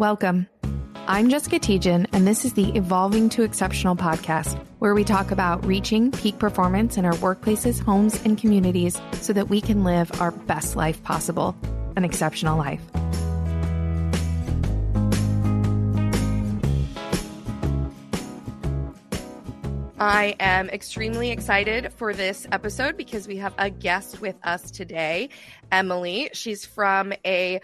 Welcome. I'm Jessica Tietjen, and this is the Evolving to Exceptional podcast, where we talk about reaching peak performance in our workplaces, homes, and communities so that we can live our best life possible an exceptional life. I am extremely excited for this episode because we have a guest with us today, Emily. She's from a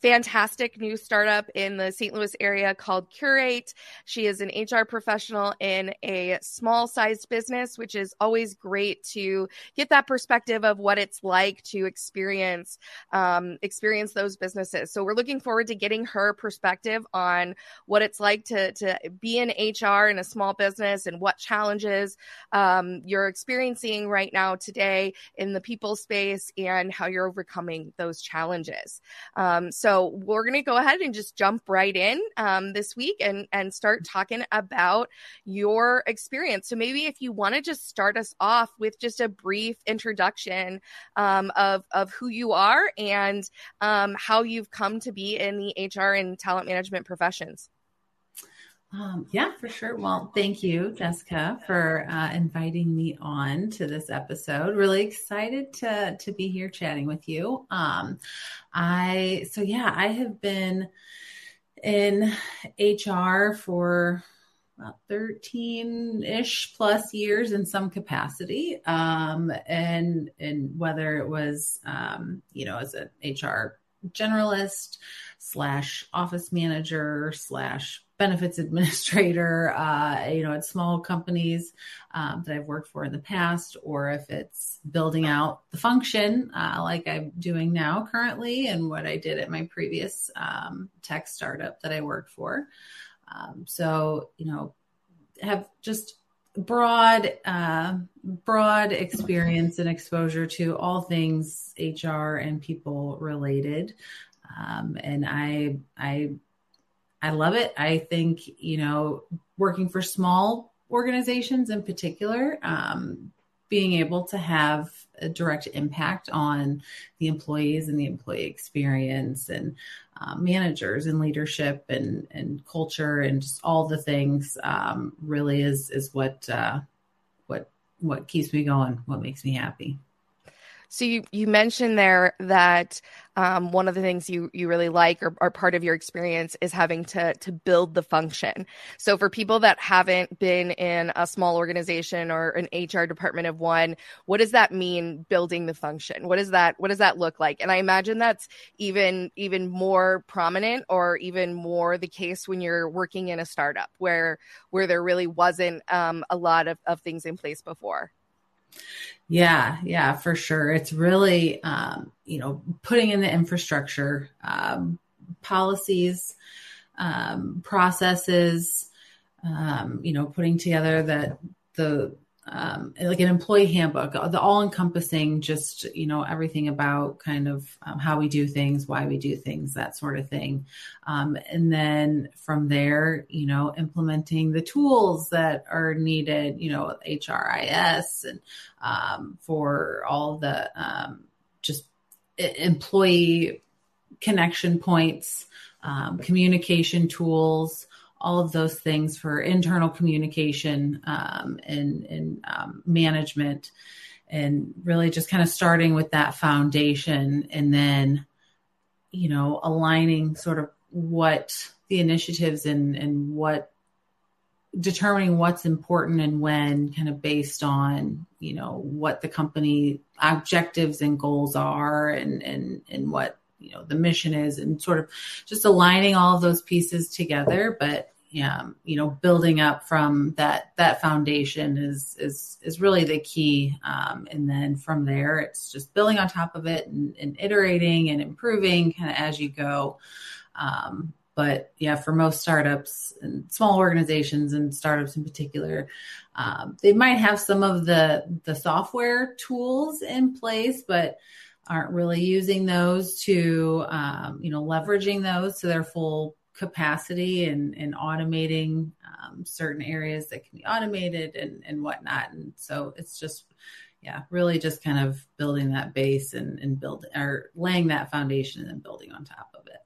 fantastic new startup in the St. Louis area called Curate. She is an HR professional in a small sized business, which is always great to get that perspective of what it's like to experience um, experience those businesses. So we're looking forward to getting her perspective on what it's like to to be in HR in a small business and what challenges um, you're experiencing right now today in the people space and how you're overcoming those challenges. Um, so so we're going to go ahead and just jump right in um, this week and and start talking about your experience. So maybe if you want to just start us off with just a brief introduction um, of of who you are and um, how you've come to be in the HR and talent management professions. Um, yeah, for sure. Well, thank you, Jessica, for uh, inviting me on to this episode. Really excited to to be here chatting with you. Um, I so yeah, I have been in HR for about 13 ish plus years in some capacity. Um, and, and whether it was, um, you know, as an HR generalist slash office manager slash benefits administrator, uh, you know, at small companies um, that I've worked for in the past, or if it's building out the function uh, like I'm doing now currently, and what I did at my previous um, tech startup that I worked for. Um, so, you know, have just broad uh, broad experience and exposure to all things HR and people related. Um, and I I I love it. I think, you know, working for small organizations in particular, um, being able to have a direct impact on the employees and the employee experience and uh, managers and leadership and, and culture and just all the things um, really is is what uh, what what keeps me going, what makes me happy. So you you mentioned there that um, one of the things you you really like or, or part of your experience is having to to build the function. So for people that haven't been in a small organization or an HR department of one, what does that mean building the function? What does that what does that look like? And I imagine that's even even more prominent or even more the case when you're working in a startup where where there really wasn't um, a lot of, of things in place before. Yeah, yeah, for sure. It's really, um, you know, putting in the infrastructure, um, policies, um, processes, um, you know, putting together that the um, like an employee handbook, the all encompassing, just, you know, everything about kind of um, how we do things, why we do things, that sort of thing. Um, and then from there, you know, implementing the tools that are needed, you know, HRIS and um, for all the um, just employee connection points, um, communication tools all of those things for internal communication um, and, and um, management and really just kind of starting with that foundation and then you know aligning sort of what the initiatives and and what determining what's important and when kind of based on you know what the company objectives and goals are and and and what you know the mission is and sort of just aligning all of those pieces together. But um, you know building up from that that foundation is is is really the key. Um, and then from there it's just building on top of it and, and iterating and improving kind of as you go. Um, but yeah for most startups and small organizations and startups in particular um, they might have some of the the software tools in place but aren't really using those to um, you know leveraging those to their full capacity and, and automating um, certain areas that can be automated and, and whatnot. And so it's just yeah really just kind of building that base and, and building or laying that foundation and then building on top of it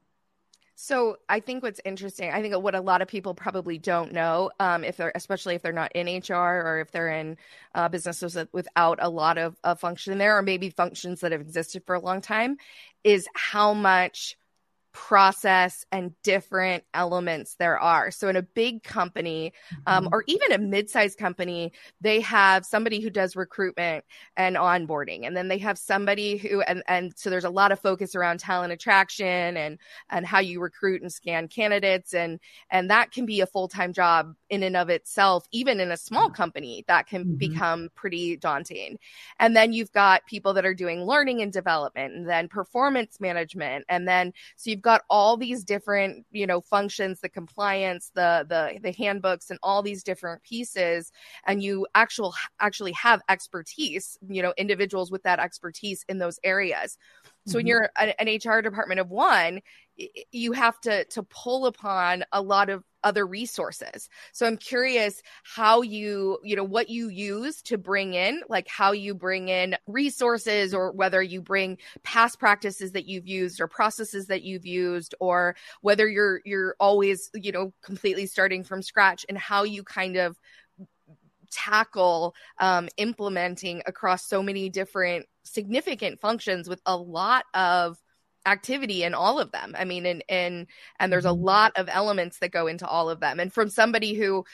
So I think what's interesting, I think what a lot of people probably don't know, um, if they're especially if they're not in HR or if they're in uh, businesses without a lot of, of function there, or maybe functions that have existed for a long time, is how much process and different elements there are. So in a big company um, mm-hmm. or even a mid-sized company, they have somebody who does recruitment and onboarding, and then they have somebody who and and so there's a lot of focus around talent attraction and and how you recruit and scan candidates, and and that can be a full-time job in and of itself. Even in a small company, that can mm-hmm. become pretty daunting. And then you've got people that are doing learning and development, and then performance management, and then so you've got all these different you know functions the compliance the the the handbooks and all these different pieces. And you actual actually have expertise you know individuals with that expertise in those areas so mm-hmm. when you're an, an hr department of one you have to to pull upon a lot of other resources. So I'm curious how you, you know, what you use to bring in, like how you bring in resources or whether you bring past practices that you've used or processes that you've used or whether you're you're always, you know, completely starting from scratch and how you kind of tackle um, implementing across so many different significant functions with a lot of activity in all of them. I mean, and and and there's a mm-hmm. lot of elements that go into all of them. And from somebody who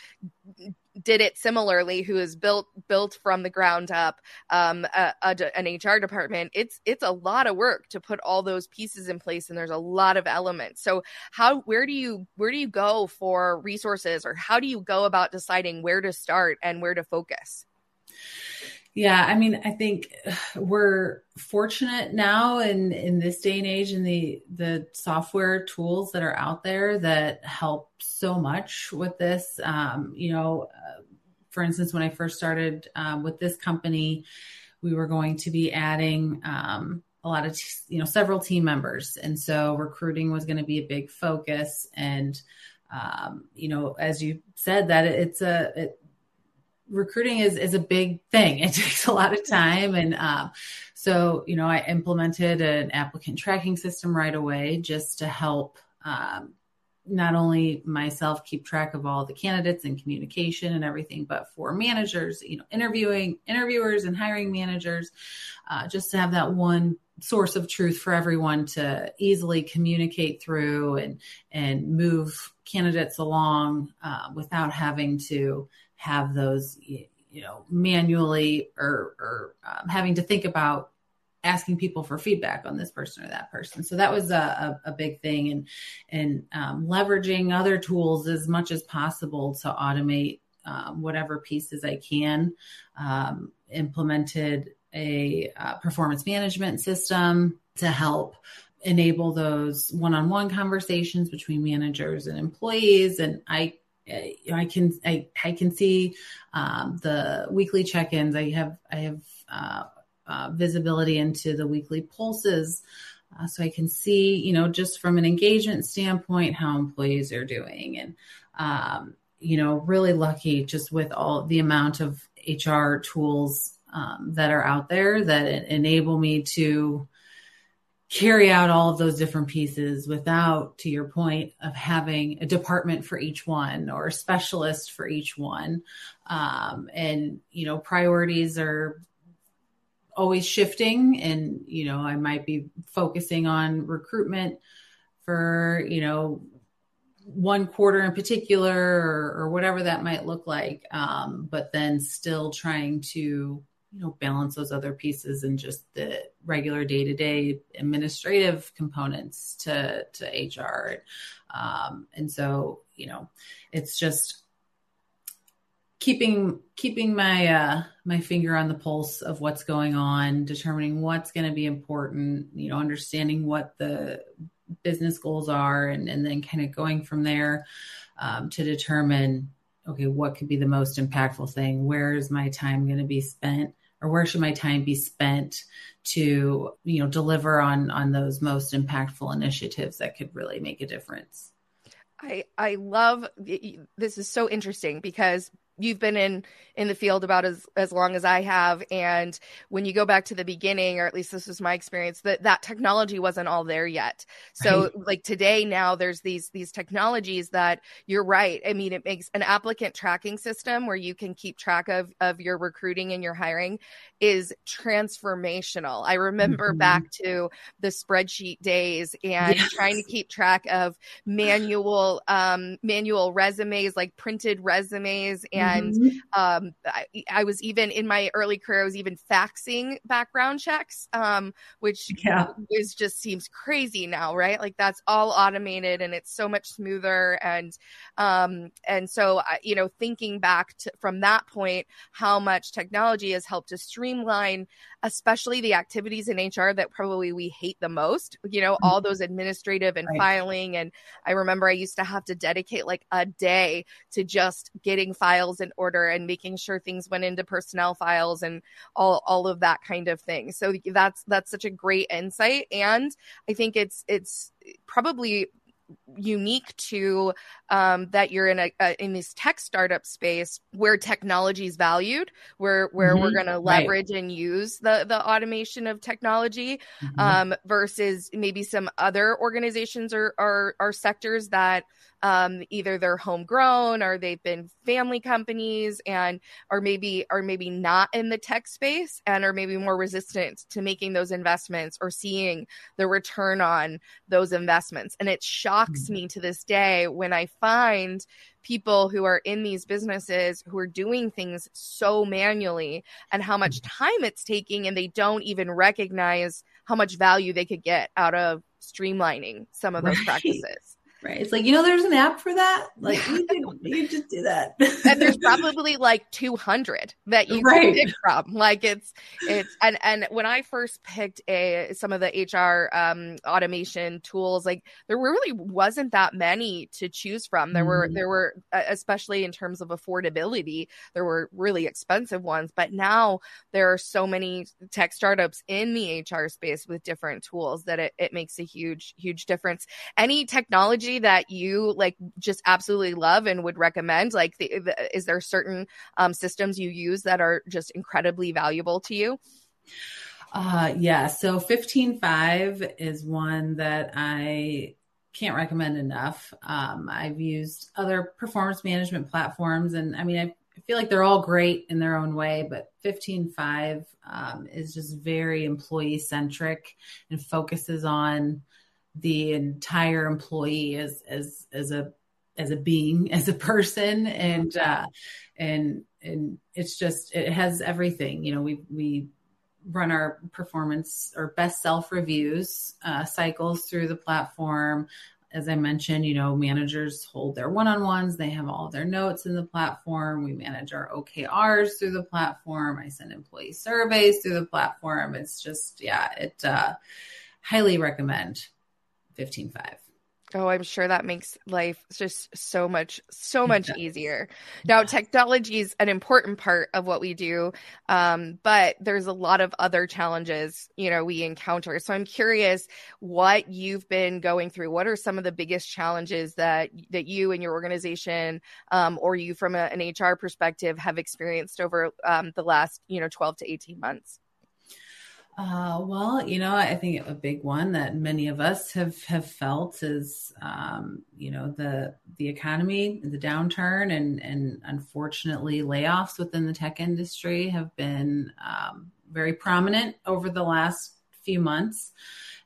did it similarly, who is built built from the ground up, um, a, a, an HR department, it's it's a lot of work to put all those pieces in place, and there's a lot of elements. So how where do you where do you go for resources, or how do you go about deciding where to start and where to focus? Yeah, I mean, I think we're fortunate now in in this day and age in the the software tools that are out there that help so much with this. Um, you know, uh, for instance, when I first started um, with this company, we were going to be adding um, a lot of you know several team members, and so recruiting was going to be a big focus. And um, you know, as you said, that it's a it, recruiting is is a big thing. It takes a lot of time, and um, so you know, I implemented an applicant tracking system right away just to help um, not only myself keep track of all the candidates and communication and everything, but for managers, you know, interviewing interviewers and hiring managers, uh, just to have that one source of truth for everyone to easily communicate through and and move candidates along uh, without having to have those you know manually or or um, having to think about asking people for feedback on this person or that person. So that was a, a, a big thing. And and um, leveraging other tools as much as possible to automate um, whatever pieces i can. Um, implemented a uh, performance management system to help enable those one-on-one conversations between managers and employees. And i I can I, I can see um, the weekly check-ins. I have I have uh, uh, visibility into the weekly pulses, uh, so I can see you know just from an engagement standpoint how employees are doing, and um, you know really lucky just with all the amount of HR tools um, that are out there that enable me to carry out all of those different pieces without, to your point, of having a department for each one or a specialist for each one. Um, and, you know, priorities are always shifting. And, you know, I might be focusing on recruitment for, you know, one quarter in particular or, or whatever that might look like. Um, but then still trying to you know balance those other pieces and just the regular day-to-day administrative components to to hr um, and so you know it's just keeping keeping my uh my finger on the pulse of what's going on determining what's going to be important you know understanding what the business goals are and and then kind of going from there um, to determine okay what could be the most impactful thing? Where is my time going to be spent or where should my time be spent to you know deliver on on those most impactful initiatives that could really make a difference? I i love this is so interesting because you've been in in the field about as as long as I have, and when you go back to the beginning, or at least this was my experience, that that technology wasn't all there yet. So right. like today, now there's these these technologies that you're right. I mean, it makes an applicant tracking system where you can keep track of of your recruiting and your hiring is transformational. I remember mm-hmm. back to the spreadsheet days and yes. trying to keep track of manual um, manual resumes, like printed resumes, and mm-hmm. um, I, I, was even in my early career, I was even faxing background checks, um, which yeah. is just seems crazy now, right? Like that's all automated and it's so much smoother, and um, and so you know, thinking back to, from that point, how much technology has helped to streamline, especially the activities in HR that probably we hate the most. You know, all mm-hmm. those administrative and right. filing, and I remember I used to have to dedicate like a day to just getting files in order and making sure things went into personnel files and all all of that kind of thing. So that's that's such a great insight and I think it's it's probably unique to um, that you're in a, a, in this tech startup space where technology is valued, where where mm-hmm. we're going to leverage right. and use the the automation of technology mm-hmm. um, versus maybe some other organizations or, or, or sectors that um, either they're homegrown or they've been family companies and are maybe are maybe not in the tech space and are maybe more resistant to making those investments or seeing the return on those investments. And it shocks mm-hmm. me to this day when I find people who are in these businesses who are doing things so manually and how much mm-hmm. time it's taking and they don't even recognize how much value they could get out of streamlining some of those right. practices. Right. It's like, you know, there's an app for that. Like, you can, you just do that. and there's probably like 200 that you right. can pick from. Like, it's, it's, and, and when I first picked a, some of the HR um, automation tools, like, there really wasn't that many to choose from. There mm were, there were, especially in terms of affordability, there were really expensive ones. But now there are so many tech startups in the HR space with different tools that it, it makes a huge, huge difference. Any technology technology that you like just absolutely love and would recommend? Like, the, the, is there certain um, systems you use that are just incredibly valuable to you? Uh, yeah. So 15Five is one that I can't recommend enough. Um, I've used other performance management platforms, and I mean, I, feel like they're all great in their own way, but 15Five um, is just very employee centric and focuses on the entire employee as as as a as a being as a person. And uh and and it's just it has everything. You know we we run our performance or best self reviews uh, cycles through the platform. As i mentioned you know managers hold their one-on-ones. They have all their notes in the platform. We manage our okrs through the platform. I send employee surveys through the platform. It's just yeah it uh highly recommend 15Five. Oh, I'm sure that makes life just so much, so much easier. Now, technology is an important part of what we do, um, but there's a lot of other challenges, you know, we encounter. So I'm curious what you've been going through. What are some of the biggest challenges that that you and your organization, um, or you from a, an HR perspective, have experienced over um, the last, you know, 12 to 18 months? Uh, well, you know, I think a big one that many of us have have felt is, um, you know, the the economy, the downturn, and and unfortunately, layoffs within the tech industry have been um, very prominent over the last few months.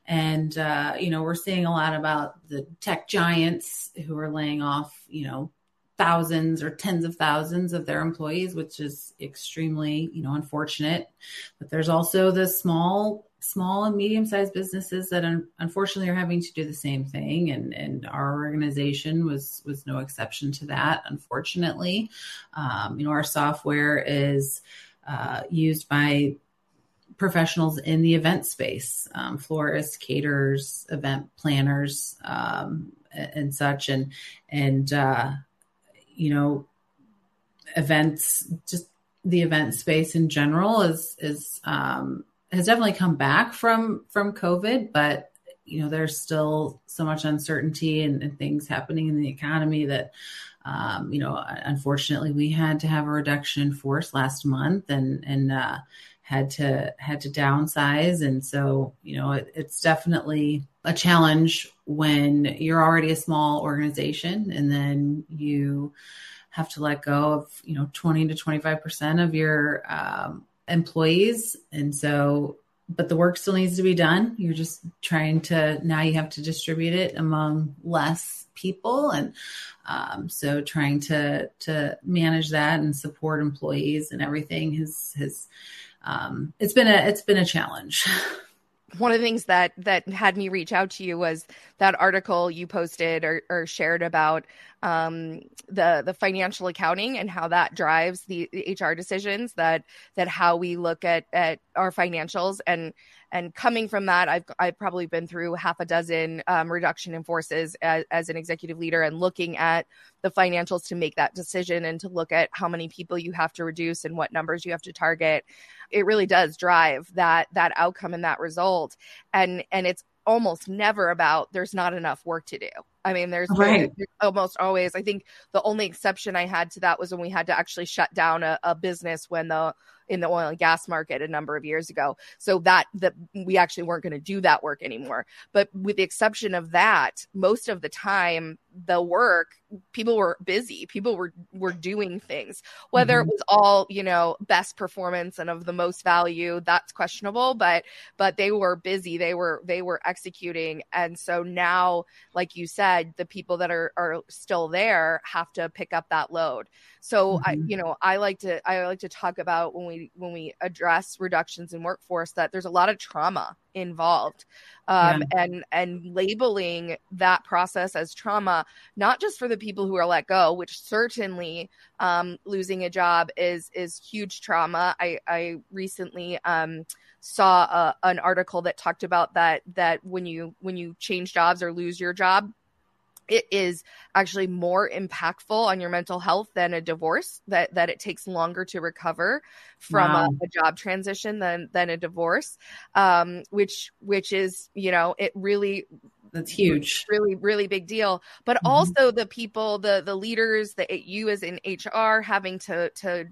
And uh, you know, we're seeing a lot about the tech giants who are laying off, you know, thousands or tens of thousands of their employees, which is extremely, you know, unfortunate. But there's also the small, small and medium sized businesses that un- unfortunately are having to do the same thing. And, and our organization was, was no exception to that. Unfortunately, um, you know, our software is, uh, used by professionals in the event space, um, florists, caterers, event planners, um, and such. And, and, uh, you know, events, just the event space in general is is um, has definitely come back from from COVID, but you know, there's still so much uncertainty and, and things happening in the economy that um, you know, unfortunately, we had to have a reduction in force last month, and and uh, had to had to downsize, and so you know, it, it's definitely a challenge when you're already a small organization, and then you have to let go of you know 20 to 25 percent of your um, employees, and so but the work still needs to be done. You're just trying to now you have to distribute it among less people, and um, so trying to to manage that and support employees and everything has has um, it's been a it's been a challenge. One of the things that that had me reach out to you was that article you posted or, or shared about um, the the financial accounting and how that drives the, the HR decisions that that how we look at at our financials. And and coming from that I've I've probably been through half a dozen um, reduction in forces as, as an executive leader and looking at the financials to make that decision and to look at how many people you have to reduce and what numbers you have to target. It really does drive that that outcome and that result. And and it's almost never about there's not enough work to do I mean, there's, right. there's, almost always. I think the only exception I had to that was when we had to actually shut down a, a, business when the in the oil and gas market a number of years ago. So that that we actually weren't going to do that work anymore. But with the exception of that, most of the time the work people were busy people were were doing things whether mm-hmm. it was all you know best performance and of the most value that's questionable but but they were busy they were they were executing and so now like you said the people that are are still there have to pick up that load. So mm-hmm. I, you know, I like to I like to talk about when we when we address reductions in workforce that there's a lot of trauma involved, um, yeah. and and labeling that process as trauma, not just for the people who are let go, which certainly um, losing a job is is huge trauma. I I recently um, saw a, an article that talked about that that when you when you change jobs or lose your job it is actually more impactful on your mental health than a divorce that that it takes longer to recover from wow. a, a, job transition than than a divorce um, which which is you know it really that's huge really really big deal but mm-hmm. also the people the the leaders that you as in hr having to to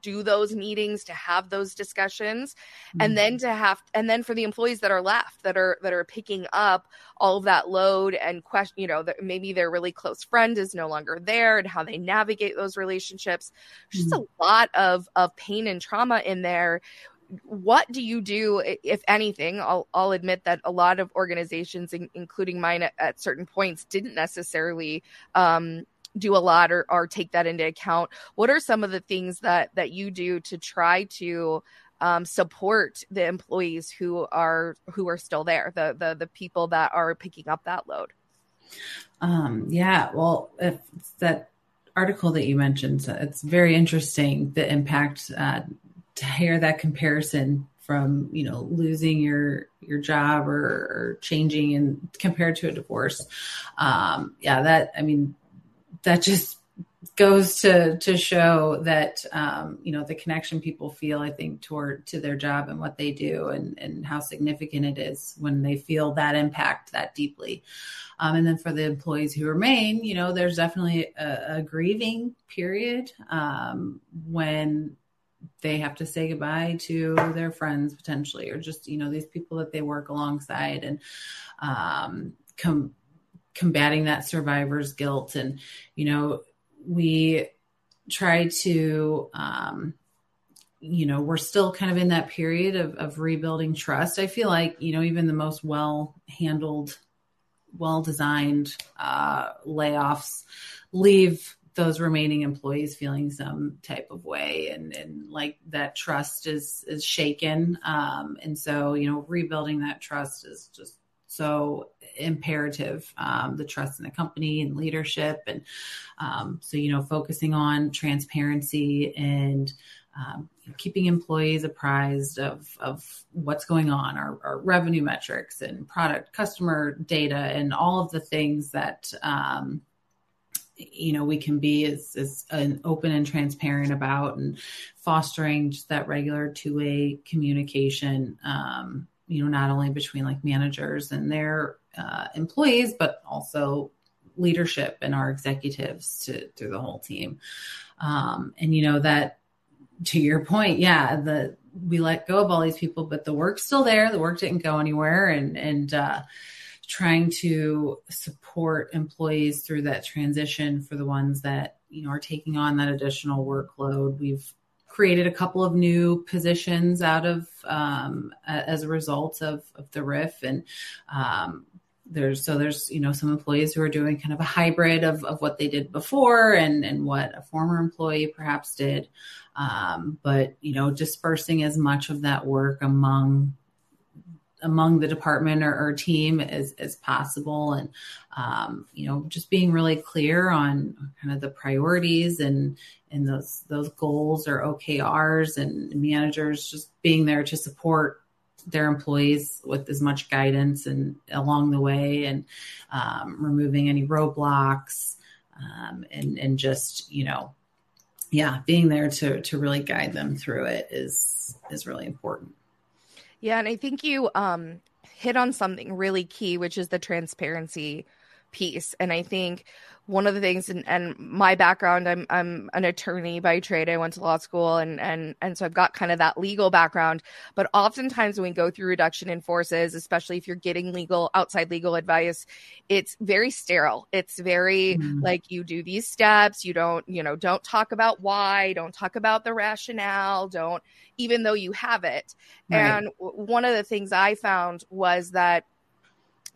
do those meetings to have those discussions mm-hmm. and then to have and then for the employees that are left that are that are picking up all of that load and question you know that maybe their really close friend is no longer there and how they navigate those relationships mm-hmm. just a lot of of pain and trauma in there what do you do if anything? I'll, I'll admit that a lot of organizations in, including mine at, at, certain points didn't necessarily um, do a lot or, or take that into account. What are some of the things that that you do to try to um, support the employees who are who are still there the the, the people that are picking up that load? Um, yeah well if that article that you mentioned it's very interesting the impact uh, to hear that comparison from you know losing your your job or, or changing and compared to a divorce. Um yeah that i mean that just goes to to show that um, you know the connection people feel i think toward to their job and what they do and and how significant it is when they feel that impact that deeply. Um, and then for the employees who remain you know there's definitely a, a grieving period um, when they have to say goodbye to their friends potentially or just you know these people that they work alongside and um, com- combating that survivor's guilt. And you know we try to um, you know we're still kind of in that period of, of rebuilding trust. I feel like you know even the most well handled well designed uh, layoffs leave those remaining employees feeling some type of way and, and like that trust is is shaken. Um, and so you know rebuilding that trust is just so imperative um, the trust in the company and leadership and um, so you know focusing on transparency and um, keeping employees apprised of, of what's going on, our, our, revenue metrics and product customer data, and all of the things that um, you know we can be as, as an open and transparent about and fostering just that regular two-way communication um, you know not only between like managers and their uh, employees but also leadership and our executives to through the whole team. Um, and you know that to your point, yeah, the we let go of all these people, but the work's still there. The work didn't go anywhere, and and uh, trying to support employees through that transition for the ones that you know are taking on that additional workload. We've created a couple of new positions out of um, as a result of, of the RIF and um, there's so there's you know some employees who are doing kind of a hybrid of, of what they did before and and what a former employee perhaps did um, but you know dispersing as much of that work among among the department or, or team as, as possible. And um, you know just being really clear on kind of the priorities and and those those goals or okrs and managers just being there to support their employees with as much guidance and along the way and um, removing any roadblocks um, and and just you know yeah being there to to really guide them through it is is really important yeah and i think you um hit on something really key which is the transparency piece and i think one of the things and, and my background I'm I'm an attorney by trade. I went to law school and and and so I've got kind of that legal background. But oftentimes when we go through reduction in forces, especially if you're getting legal outside legal advice, it's very sterile. It's very mm. like you do these steps, you don't, you know, don't talk about why, don't talk about the rationale, don't even though you have it. Right. And one of the things I found was that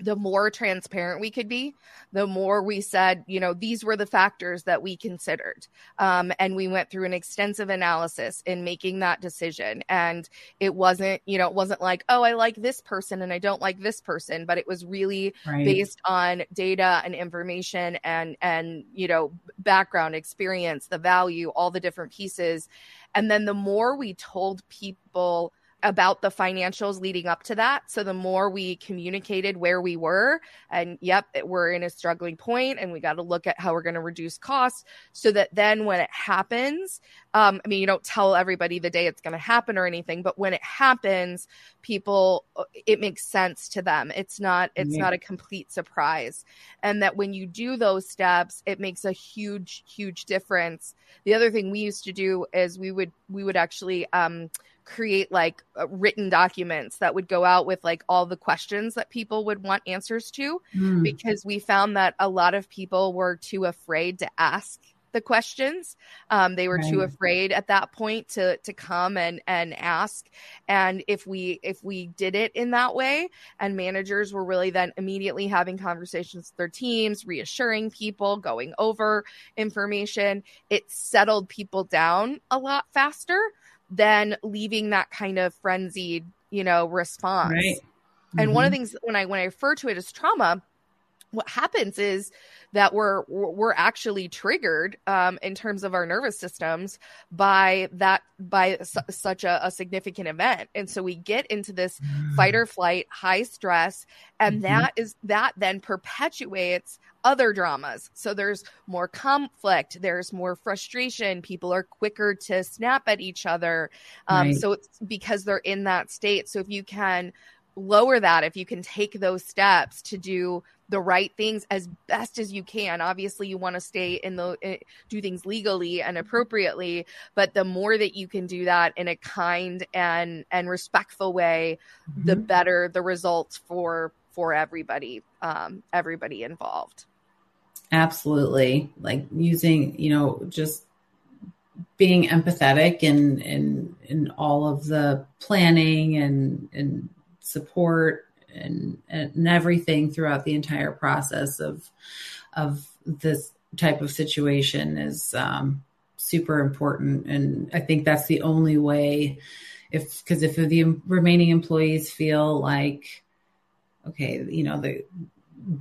the more transparent we could be, the more we said, you know, these were the factors that we considered. Um, and we went through an extensive analysis in making that decision. And it wasn't, you know, it wasn't like, oh, I like this person and I don't like this person, but it was really right. based on data and information and, and, you know, background experience, the value, all the different pieces. And then the more we told people, about the financials leading up to that. So the more we communicated where we were, and yep, we're in a struggling point, and we got to look at how we're going to reduce costs so that then when it happens, um, I mean, you don't tell everybody the day it's going to happen or anything, but when it happens, people, uh, it makes sense to them. It's not, it's yeah. not a complete surprise. And that when you do those steps, it makes a huge, huge difference. The other thing we used to do is we would, we would actually, um, create like uh, written documents that would go out with like all the questions that people would want answers to mm. because we found that a lot of people were too afraid to ask the questions um, they were right. too afraid at that point to to come and and ask and if we if we did it in that way and managers were really then immediately having conversations with their teams reassuring people going over information it settled people down a lot faster than leaving that kind of frenzied, you know, response. Right. Mm-hmm. And one of the mm-hmm. things when I when I refer to it as trauma, what happens is that we're we're actually triggered um, in terms of our nervous systems by that by su- such a, a, significant event and so we get into this mm. fight or flight high stress and mm-hmm. that is that then perpetuates other dramas. So there's more conflict, there's more frustration. People are quicker to snap at each other. Um, right. So it's because they're in that state. So if you can lower that, if you can take those steps to do the right things as best as you can. Obviously, you want to stay in the eh, do things legally and appropriately, but the more that you can do that in a kind and and respectful way, mm-hmm. the better the results for for everybody um, everybody involved. Absolutely. Like using, you know, just being empathetic and and in, in all of the planning and, and support and, and everything throughout the entire process of, of this type of situation is um, super important. And I think that's the only way if, because if the remaining employees feel like, okay, you know, the,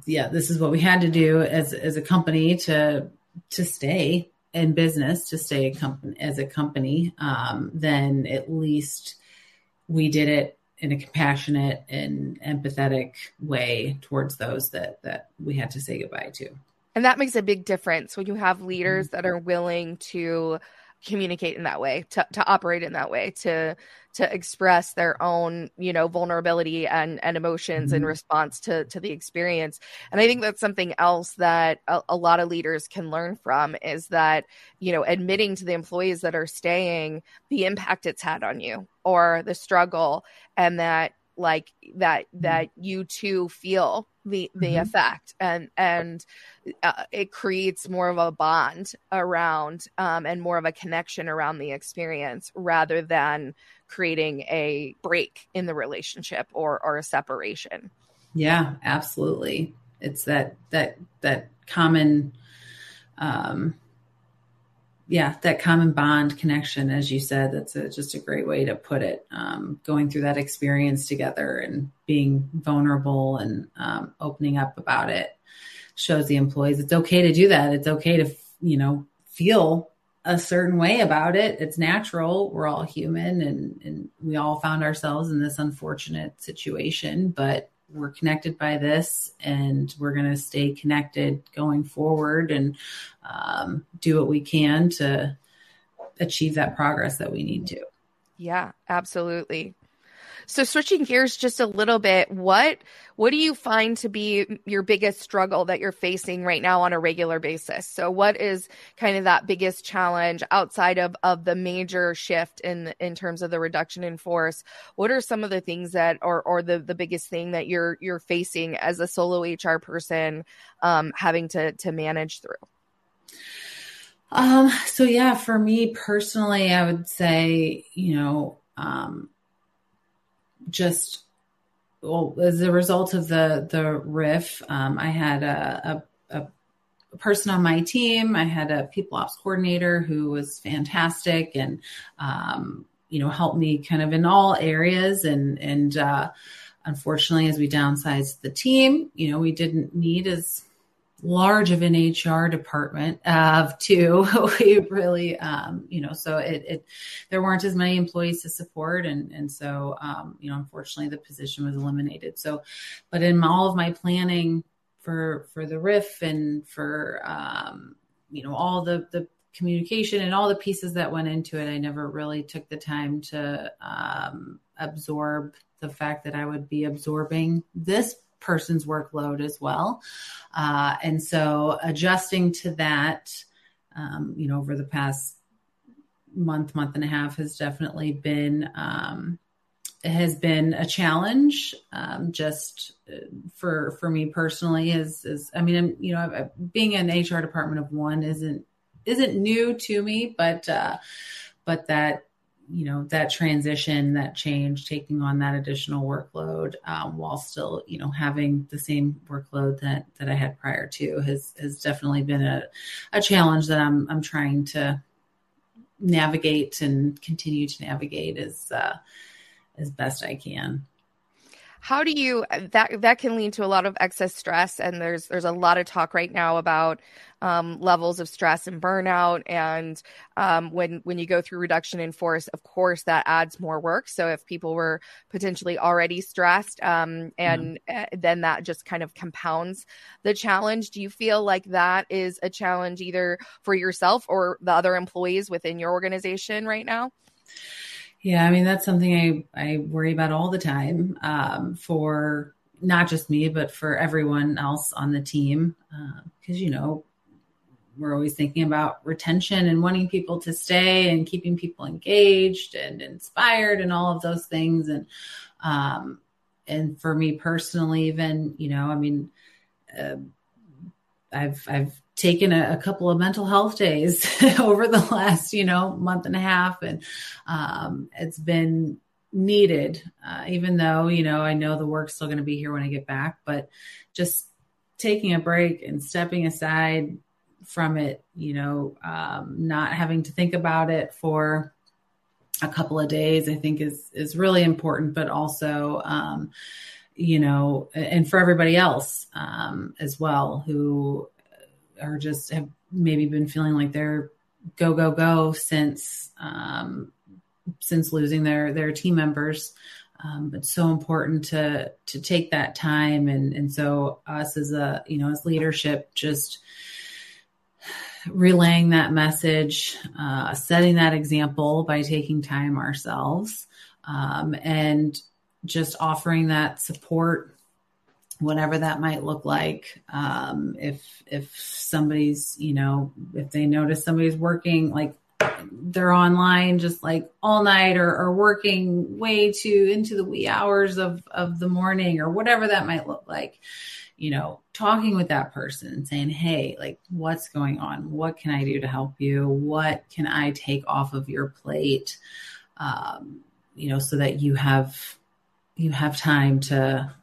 yeah, this is what we had to do as as a company to to stay in business, to stay a company as a company. Um, then at least we did it in a compassionate and empathetic way towards those that that we had to say goodbye to. And that makes a big difference when you have leaders mm-hmm. that are willing to communicate in that way, to, to operate in that way, to to express their own, you know, vulnerability and and emotions mm-hmm. in response to to the experience. And I think that's something else that a, a lot of leaders can learn from is that, you know, admitting to the employees that are staying the impact it's had on you or the struggle and that like that mm-hmm. that you too feel the the mm-hmm. effect and and uh, it creates more of a bond around um, and more of a connection around the experience rather than creating a break in the relationship or or a separation yeah absolutely it's that that that common um yeah, that common bond connection, as you said, that's a, just a great way to put it. Um, going through that experience together and being vulnerable and um, opening up about it shows the employees it's okay to do that. It's okay to, you know, feel a certain way about it. It's natural. We're all human and, and we all found ourselves in this unfortunate situation, but we're connected by this and we're going to stay connected going forward and um, do what we can to achieve that progress that we need to. Yeah, absolutely. So switching gears just a little bit, what what do you find to be your biggest struggle that you're facing right now on a regular basis? So what is kind of that biggest challenge outside of of the major shift in in terms of the reduction in force? What are some of the things that or or the the biggest thing that you're you're facing as a solo HR person um, having to to manage through? Um, so yeah, for me personally, I would say, you know, um, just well, as a result of the the RIF, um, I had a, a, a, person on my team. I had a people ops coordinator who was fantastic and um, you know helped me kind of in all areas. And and uh, unfortunately, as we downsized the team, you know, we didn't need as large of an HR department of two. we really, um, you know, so it, it, there weren't as many employees to support. And, and so, um, you know, unfortunately the position was eliminated. So, but in all of my planning for, for the RIF and for, um, you know, all the, the communication and all the pieces that went into it, I never really took the time to, um, absorb the fact that I would be absorbing this person's workload as well. Uh, and so adjusting to that, um, you know, over the past month, month and a half has definitely been, um, has been a challenge. Um, just uh, for, for me personally is, is, I mean, I'm, you know, being an HR department of one isn't, isn't new to me, but, uh, but that you know that transition that change taking on that additional workload um, while still you know having the same workload that that i had prior to has has definitely been a, a challenge that i'm i'm trying to navigate and continue to navigate as uh, as best i can how do you that that can lead to a lot of excess stress and there's there's a lot of talk right now about um, levels of stress and burnout and um, when when you go through reduction in force of course that adds more work. So if people were potentially already stressed um, and mm. then that just kind of compounds the challenge. Do you feel like that is a challenge either for yourself or the other employees within your organization right now yeah, I mean that's something I I worry about all the time um, for not just me, but for everyone else on the team because uh, you know we're always thinking about retention and wanting people to stay and keeping people engaged and inspired and all of those things and um, and for me personally, even you know, I mean. Uh, I've I've taken a, a, couple of mental health days over the last you know month and a half, and um, it's been needed. Uh, even though you know I know the work's still going to be here when I get back, but just taking a break and stepping aside from it, you know, um, not having to think about it for a couple of days, I think is is really important. But also, um, you know, and for everybody else um, as well who are just have maybe been feeling like they're go go go since um, since losing their their team members. Um, it's so important to to take that time and and so us as a you know as leadership just relaying that message, uh, setting that example by taking time ourselves, um, and just offering that support whatever that might look like. Um, if if somebody's, you know, if they notice somebody's working like they're online just like all night or, or working way too into the wee hours of of the morning or whatever that might look like you know talking with that person and saying hey like what's going on what can i do to help you what can i take off of your plate um, you know so that you have you have time to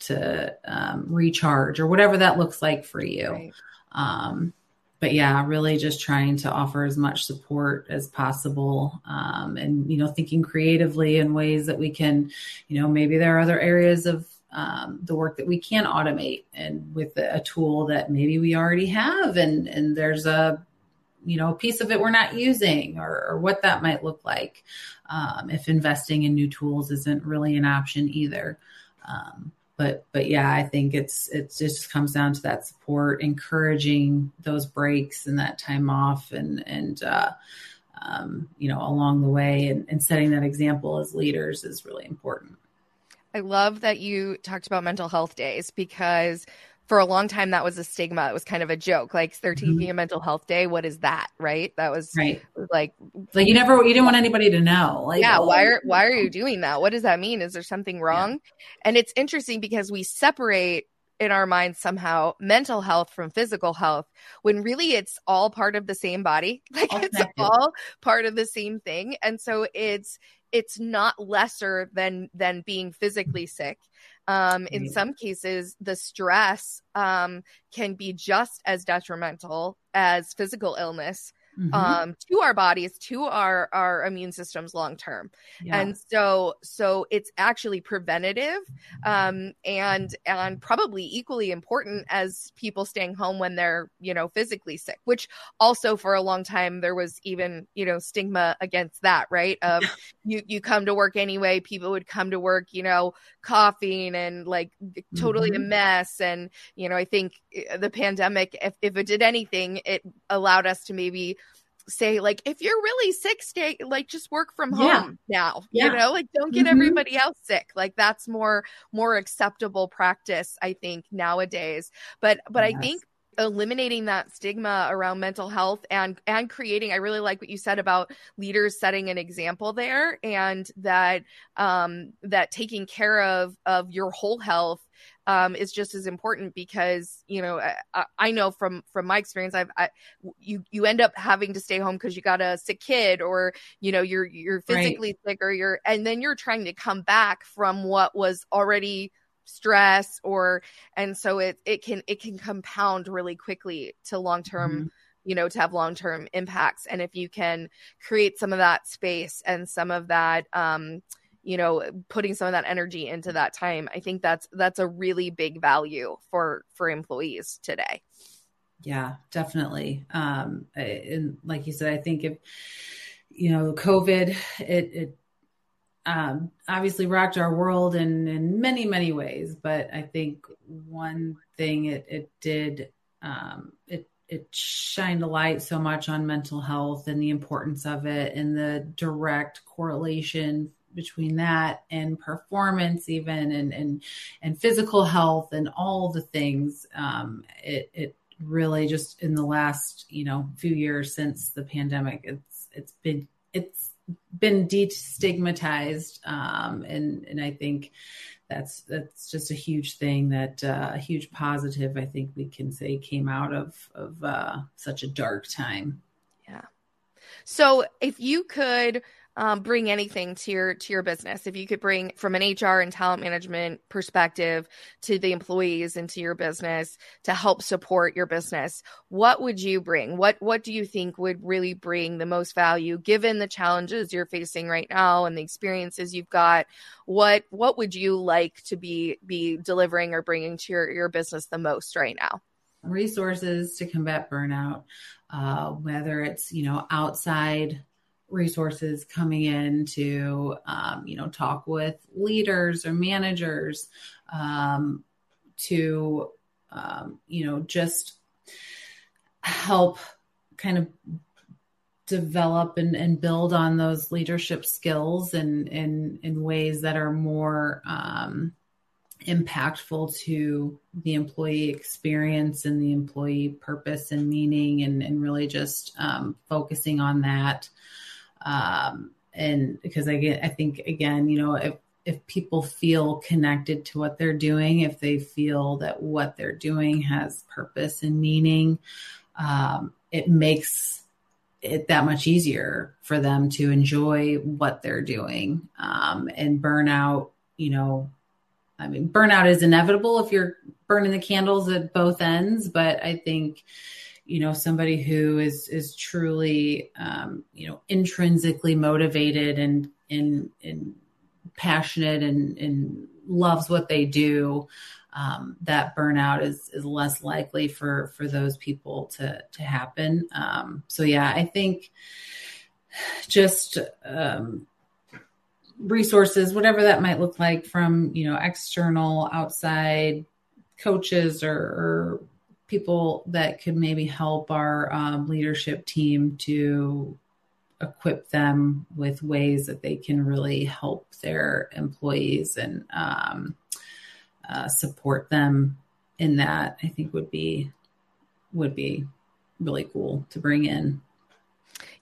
to um, recharge or whatever that looks like for you. Right. Um, but yeah, really just trying to offer as much support as possible, um, and you know, thinking creatively in ways that we can, you know, maybe there are other areas of um, the work that we can automate, and with a tool that maybe we already have, and and there's a you know a piece of it we're not using or, or what that might look like um, if investing in new tools isn't really an option either um, but but yeah i think it's it just comes down to that support encouraging those breaks and that time off and and uh, um, you know along the way. And, and setting that example as leaders is really important. I love that you talked about mental health days because for a long time that was a stigma. It was kind of a joke. Like they're taking mm-hmm. a mental health day what is that right? That was right. like like you never you didn't want anybody to know. Like yeah why are why are you doing that? What does that mean? Is there something wrong? Yeah. and it's interesting because we separate in our minds somehow mental health from physical health when really it's all part of the same body. Like it's all part of the same thing. And so it's it's not lesser than than being physically sick um, in mm-hmm. some cases, the stress um, can be just as detrimental as physical illness mm-hmm. um, to our bodies, to our our immune systems long term. Yeah. And so so it's actually preventative um, and and probably equally important as people staying home when they're you know physically sick. Which also for a long time there was even you know stigma against that, right? Of you you come to work anyway. People would come to work, you know, coughing and like totally mm-hmm. a mess. And you know, I think eh, the pandemic, if if it did anything, it allowed us to maybe say like if you're really sick stay like just work from home yeah. now yeah. you know like don't get mm-hmm. everybody else sick like that's more more acceptable practice i think nowadays but but yes. i think eliminating that stigma around mental health and and creating i really like what you said about leaders setting an example there and that um that taking care of of your whole health um, is just as important because you know I, I know from from my experience I've I, you you end up having to stay home because you got a sick kid or you know you're you're physically right. sick or you're and then you're trying to come back from what was already stress or and so it it can it can compound really quickly to long term mm-hmm. you know to have long term impacts and if you can create some of that space and some of that um you know putting some of that energy into that time i think that's that's a really big value for for employees today. Yeah definitely. Um and like you said i think if you know covid it it um obviously rocked our world in in many many ways but i think one thing it it did um it it shined a light so much on mental health and the importance of it and the direct correlation between that and performance even and and and physical health and all the things um, it it really just in the last you know few years since the pandemic it's it's been it's been destigmatized um, and and I think that's that's just a huge thing that uh, a huge positive I think we can say came out of of uh, such a dark time. Yeah. So if you could um, bring anything to your to your business. If you could bring from an hr and talent management perspective to the employees and to your business to help support your business what would you bring? What what do you think would really bring the most value given the challenges you're facing right now and the experiences you've got? What what would you like to be be delivering or bringing to your your business the most right now? Resources to combat burnout uh, whether it's you know outside resources coming in to um, you know talk with leaders or managers um, to um, you know just help kind of develop and, and build on those leadership skills and in, in, in ways that are more um, impactful to the employee experience and the employee purpose and meaning and, and really just um, focusing on that um, and because I, get, I think again you know if if people feel connected to what they're doing if they feel that what they're doing has purpose and meaning um, it makes it that much easier for them to enjoy what they're doing. Um, and burnout, you know, I mean, burnout is inevitable if you're burning the candles at both ends, but I think, you know, somebody who is is truly, um, you know, intrinsically motivated and and and passionate and and loves what they do, um, that burnout is is less likely for for those people to to happen. Um, so yeah, I think just um, resources, whatever that might look like, from you know external, outside coaches or, or people that could maybe help our um, leadership team to equip them with ways that they can really help their employees and um, uh, support them in that, I think would be would be really cool to bring in.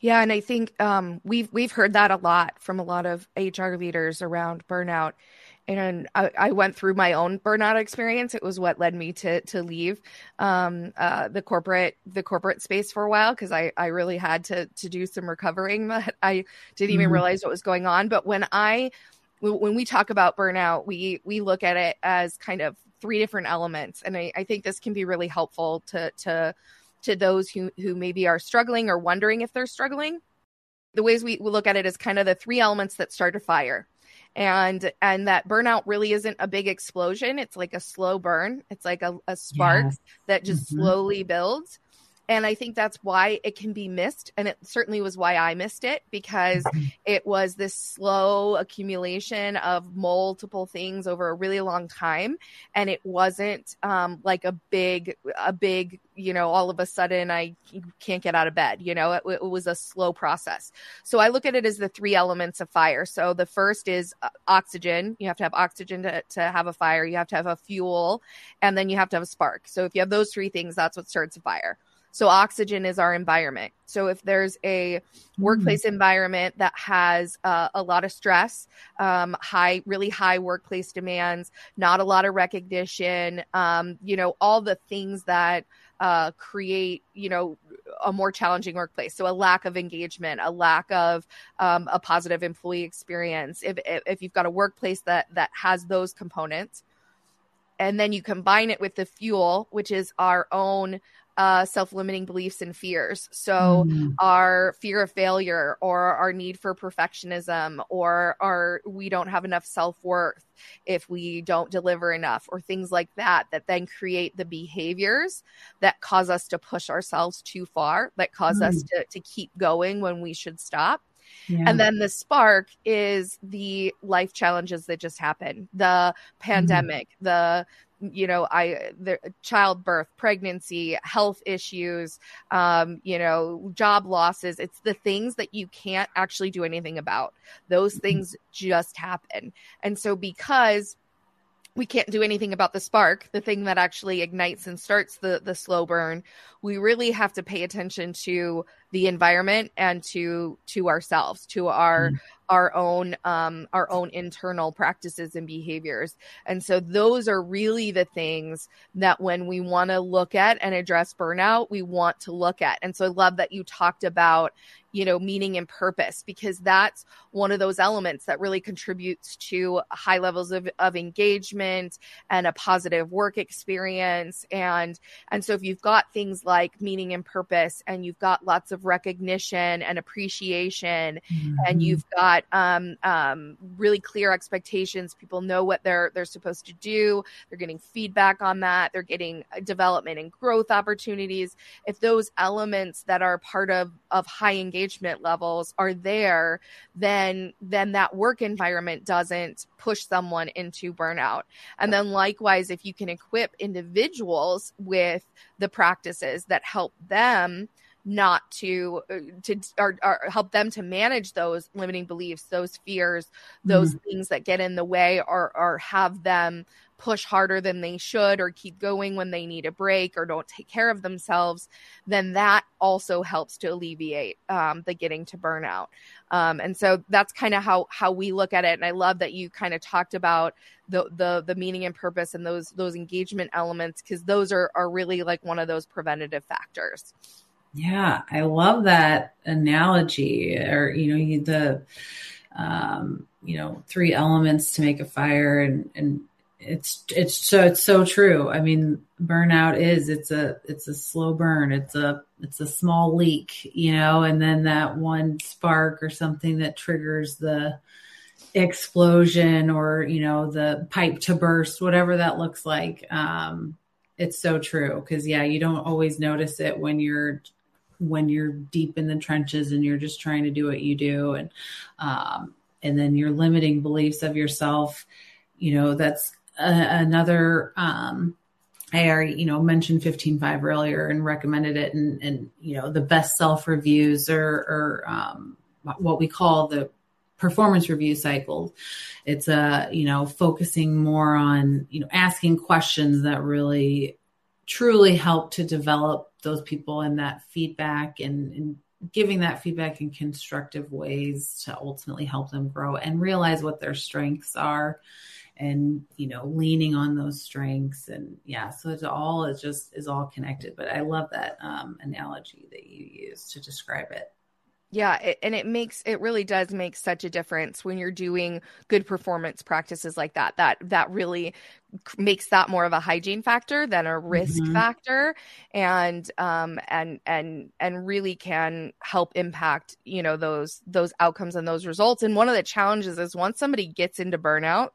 Yeah, and I think um, we've we've heard that a lot from a lot of HR leaders around burnout. And I, I, went through my own burnout experience. It was what led me to to leave um, uh, the corporate the corporate space for a while because I, I really had to to do some recovering that I didn't even mm-hmm. realize what was going on. But when I when we talk about burnout, we we look at it as kind of three different elements, and I, I think this can be really helpful to to to those who who maybe are struggling or wondering if they're struggling. The ways we, we look at it is kind of the three elements that start a fire and and that burnout really isn't a big explosion it's like a slow burn it's like a, a spark yes. that just mm-hmm. slowly builds and I think that's why it can be missed. And it certainly was why I missed it because it was this slow accumulation of multiple things over a really long time. And it wasn't um, like a big, a big, you know, all of a sudden I can't get out of bed. You know, it, it was a slow process. So I look at it as the three elements of fire. So the first is uh, oxygen. You have to have oxygen to, to have a fire, you have to have a fuel, and then you have to have a spark. So if you have those three things, that's what starts a fire. So oxygen is our environment. So if there's a workplace mm. environment that has uh, a lot of stress, um, high, really high workplace demands, not a lot of recognition, um, you know, all the things that uh, create, you know, a more challenging workplace. So a lack of engagement, a lack of um, a positive employee experience. If, if, if you've got a workplace that that has those components, and then you combine it with the fuel, which is our own uh, self limiting beliefs and fears. So, mm. our fear of failure, or our need for perfectionism, or our we don't have enough self worth if we don't deliver enough, or things like that, that then create the behaviors that cause us to push ourselves too far, that cause mm. us to, to keep going when we should stop. Yeah. And then the spark is the life challenges that just happened the mm-hmm. pandemic, mm. the you know i the childbirth pregnancy health issues um you know job losses it's the things that you can't actually do anything about those mm-hmm. things just happen and so because we can't do anything about the spark the thing that actually ignites and starts the the slow burn we really have to pay attention to the environment and to to ourselves to our mm. our own um, our own internal practices and behaviors. And so those are really the things that when we want to look at and address burnout we want to look at. And so i love that you talked about you know meaning and purpose because that's one of those elements that really contributes to high levels of, of engagement and a positive work experience. And and so if you've got things like meaning and purpose and you've got lots of recognition and appreciation mm-hmm. and you've got um, um, really clear expectations. People know what they're they're supposed to do. They're getting feedback on that. They're getting development and growth opportunities. If those elements that are part of of high engagement levels are there then then that work environment doesn't push someone into burnout. And then likewise if you can equip individuals with the practices that help them not to uh, to or, or help them to manage those limiting beliefs those fears those mm-hmm. things that get in the way or or have them push harder than they should or keep going when they need a break or don't take care of themselves, then that also helps to alleviate um, the getting to burnout. Um, and so that's kind of how how we look at it. And I love that you kind of talked about the the the meaning and purpose and those those engagement elements because those are are really like one of those preventative factors. Yeah, I love that analogy. Or you know, you, the um, you know three elements to make a fire and and it's it's so it's so true. I mean, burnout is it's a it's a slow burn. It's a it's a small leak, you know, and then that one spark or something that triggers the explosion or you know the pipe to burst, whatever that looks like. Um, it's so true because yeah, you don't always notice it when you're when you're deep in the trenches and you're just trying to do what you do and um, and then your limiting beliefs of yourself you know that's another um, I already, you know, mentioned 15Five earlier and recommended it. And, and, you know, the best self reviews or, or um, what we call the performance review cycle. It's a, uh, you know, focusing more on, you know, asking questions that really truly help to develop those people and that feedback and, and giving that feedback in constructive ways to ultimately help them grow and realize what their strengths are and you know leaning on those strengths. And yeah so it's all is just is all connected. But i love that um, analogy that you use to describe it yeah, it, and it makes it really does make such a difference when you're doing good performance practices like that. That that really makes that more of a hygiene factor than a risk mm-hmm. factor, and um and and and really can help impact you know those those outcomes and those results. And one of the challenges is once somebody gets into burnout,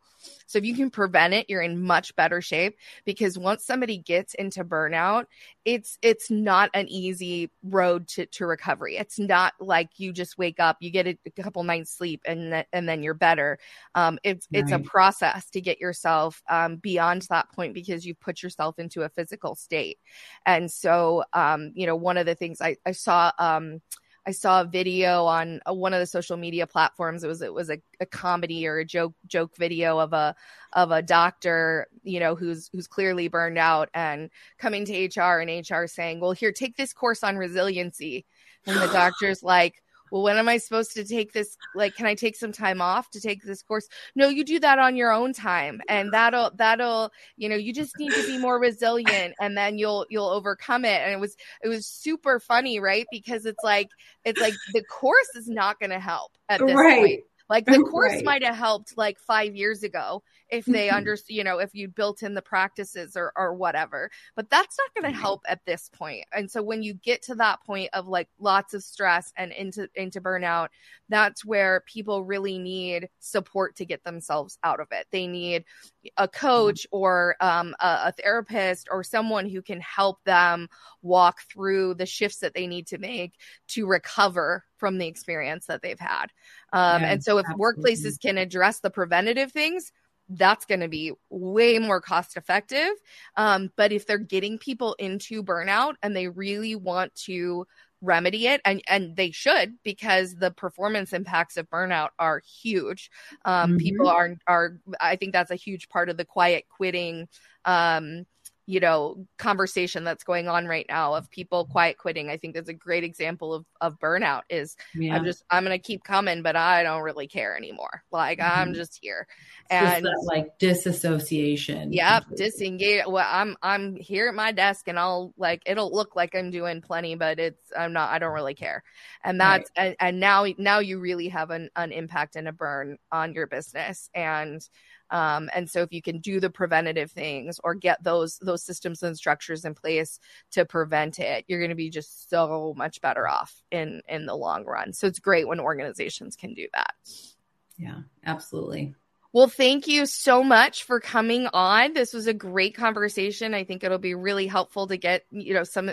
so if you can prevent it, you're in much better shape because once somebody gets into burnout, it's it's not an easy road to, to recovery. It's not like you just wake up, you get a, a couple nights sleep and th- and then you're better. Um, it's right. it's a process to get yourself um, beyond that point because you've put yourself into a physical state. And so um, you know, one of the things I, I saw um I saw a video on a, one of the social media platforms. It was it was a, a, comedy or a joke joke video of a of a doctor, you know, who's who's clearly burned out and coming to HR and HR saying, "Well, here, take this course on resiliency," and the doctor's like, well, when am I supposed to take this? Like, can I take some time off to take this course? No, you do that on your own time. And that'll, that'll, you know, you just need to be more resilient and then you'll, you'll overcome it. And it was, it was super funny, right? Because it's like, it's like the course is not going to help at this right. point. Like the course right. might have helped like five years ago if they mm-hmm. understand, you know, if you built in the practices or or whatever. But that's not going to help at this point. And so when you get to that point of like lots of stress and into into burnout, that's where people really need support to get themselves out of it. They need a coach or um, a, a therapist or someone who can help them walk through the shifts that they need to make to recover from the experience that they've had. Um, yeah, and so if absolutely. workplaces can address the preventative things, that's going to be way more cost effective. Um, but if they're getting people into burnout and they really want to remedy it and and they should because the performance impacts of burnout are huge um, mm-hmm. people are are i think that's a huge part of the quiet quitting um, you know conversation that's going on right now of people quiet quitting i think that's a great example of of burnout is yeah. i'm just i'm gonna keep coming but i don't really care anymore like mm-hmm. i'm just here and just that, like disassociation yep disengage well i'm i'm here at my desk and i'll like it'll look like i'm doing plenty but it's i'm not i don't really care and that's right. and, and now now you really have an, an impact and a burn on your business and um, and so if you can do the preventative things or get those those systems and structures in place to prevent it, you're going to be just so much better off in in the long run. So it's great when organizations can do that. Yeah, absolutely. Well, thank you so much for coming on. This was a great conversation. I think it'll be really helpful to get, you know, some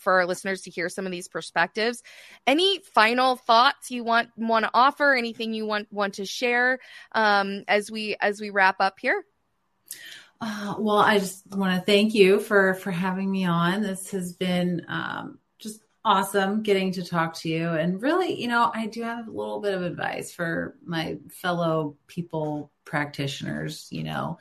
for our listeners to hear some of these perspectives. Any final thoughts you want want to offer? Anything you want want to share um, as we as we wrap up here? Uh, well, I just want to thank you for for having me on. This has been um, awesome getting to talk to you. And really, you know, I do have a little bit of advice for my fellow people practitioners, you know,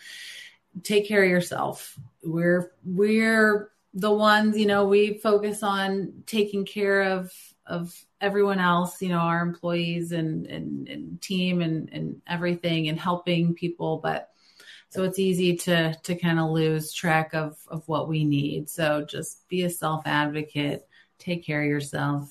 take care of yourself. We're we're the ones, you know, we focus on taking care of of everyone else, you know, our employees and and, and team and and everything and helping people, but so it's easy to to kind of lose track of of what we need. So just be a self advocate take care of yourself,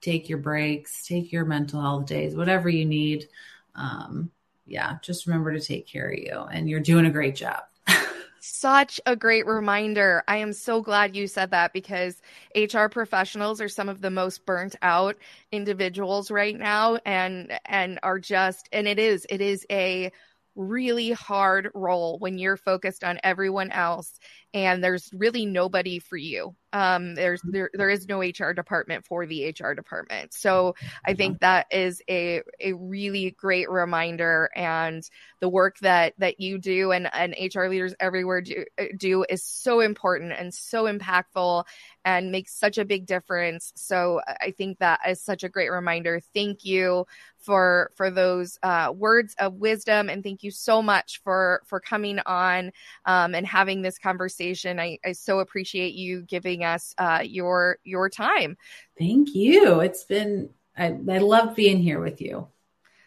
take your breaks, take your mental health days, whatever you need. Um, yeah, just remember to take care of you, and you're doing a great job. Such a great reminder. I am so glad you said that because HR professionals are some of the most burnt out individuals right now and and are just and it is it is a really hard role when you're focused on everyone else and there's really nobody for you um, there's mm-hmm. there there is no HR department for the HR department. So I think that is a a really great reminder, and the work that that you do and and HR leaders everywhere do do is so important and so impactful and makes such a big difference. So I think that is such a great reminder. Thank you for for those uh, words of wisdom, and thank you so much for for coming on um, and having this conversation. I, I so appreciate you giving us uh, your your time. Thank you. It's been I, I love being here with you.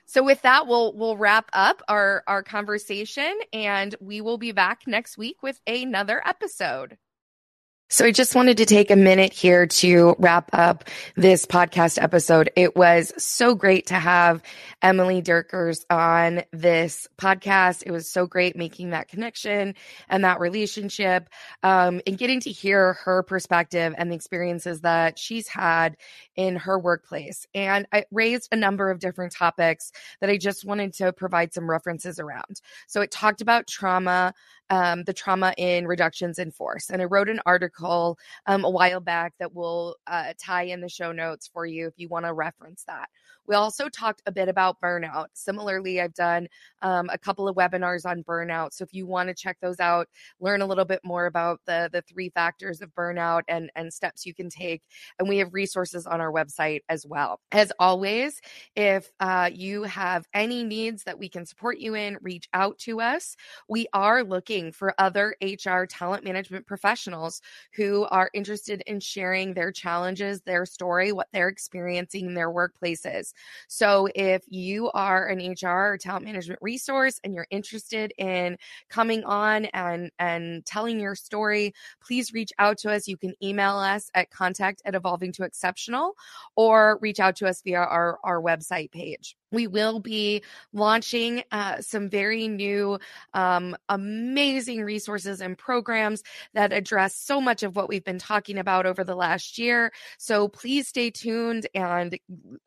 So with that, we'll we'll wrap up our our conversation, and we will be back next week with another episode. So I just wanted to take a minute here to wrap up this podcast episode. It was so great to have Emily Dirkers on this podcast. It was so great making that connection and that relationship um, and getting to hear her perspective and the experiences that she's had in her workplace. And I raised a number of different topics that I just wanted to provide some references around. So it talked about trauma, um, the trauma in reductions in force. And I wrote an article um, a while back that will uh, tie in the show notes for you if you want to reference that. We also talked a bit about burnout. Similarly, I've done um, a couple of webinars on burnout. So if you want to check those out, learn a little bit more about the the three factors of burnout and and steps you can take, and we have resources on our website as well. As always, if uh, you have any needs that we can support you in, reach out to us. We are looking for other HR talent management professionals who are interested in sharing their challenges, their story, what they're experiencing in their workplaces. So if you are an HR or talent management resource and you're interested in coming on and and telling your story, please reach out to us. You can email us at contact at evolving to exceptional or reach out to us via our, our website page we will be launching uh, some very new, um, amazing resources and programs that address so much of what we've been talking about over the last year. So please stay tuned and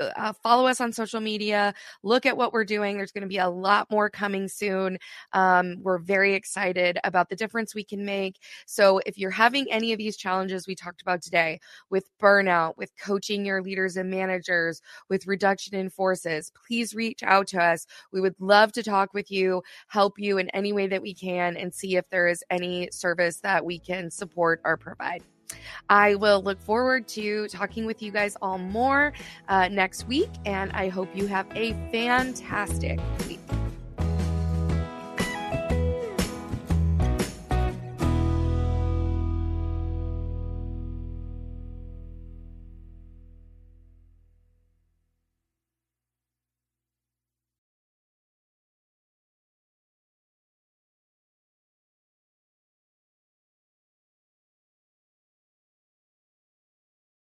uh, follow us on social media. Look at what we're doing. There's going to be a lot more coming soon. Um, we're very excited about the difference we can make. So if you're having any of these challenges we talked about today with burnout, with coaching your leaders and managers, with reduction in forces, please reach out to us. We would love to talk with you, help you in any way that we can, and see if there is any service that we can support or provide. I will look forward to talking with you guys all more uh, next week, and I hope you have a fantastic week.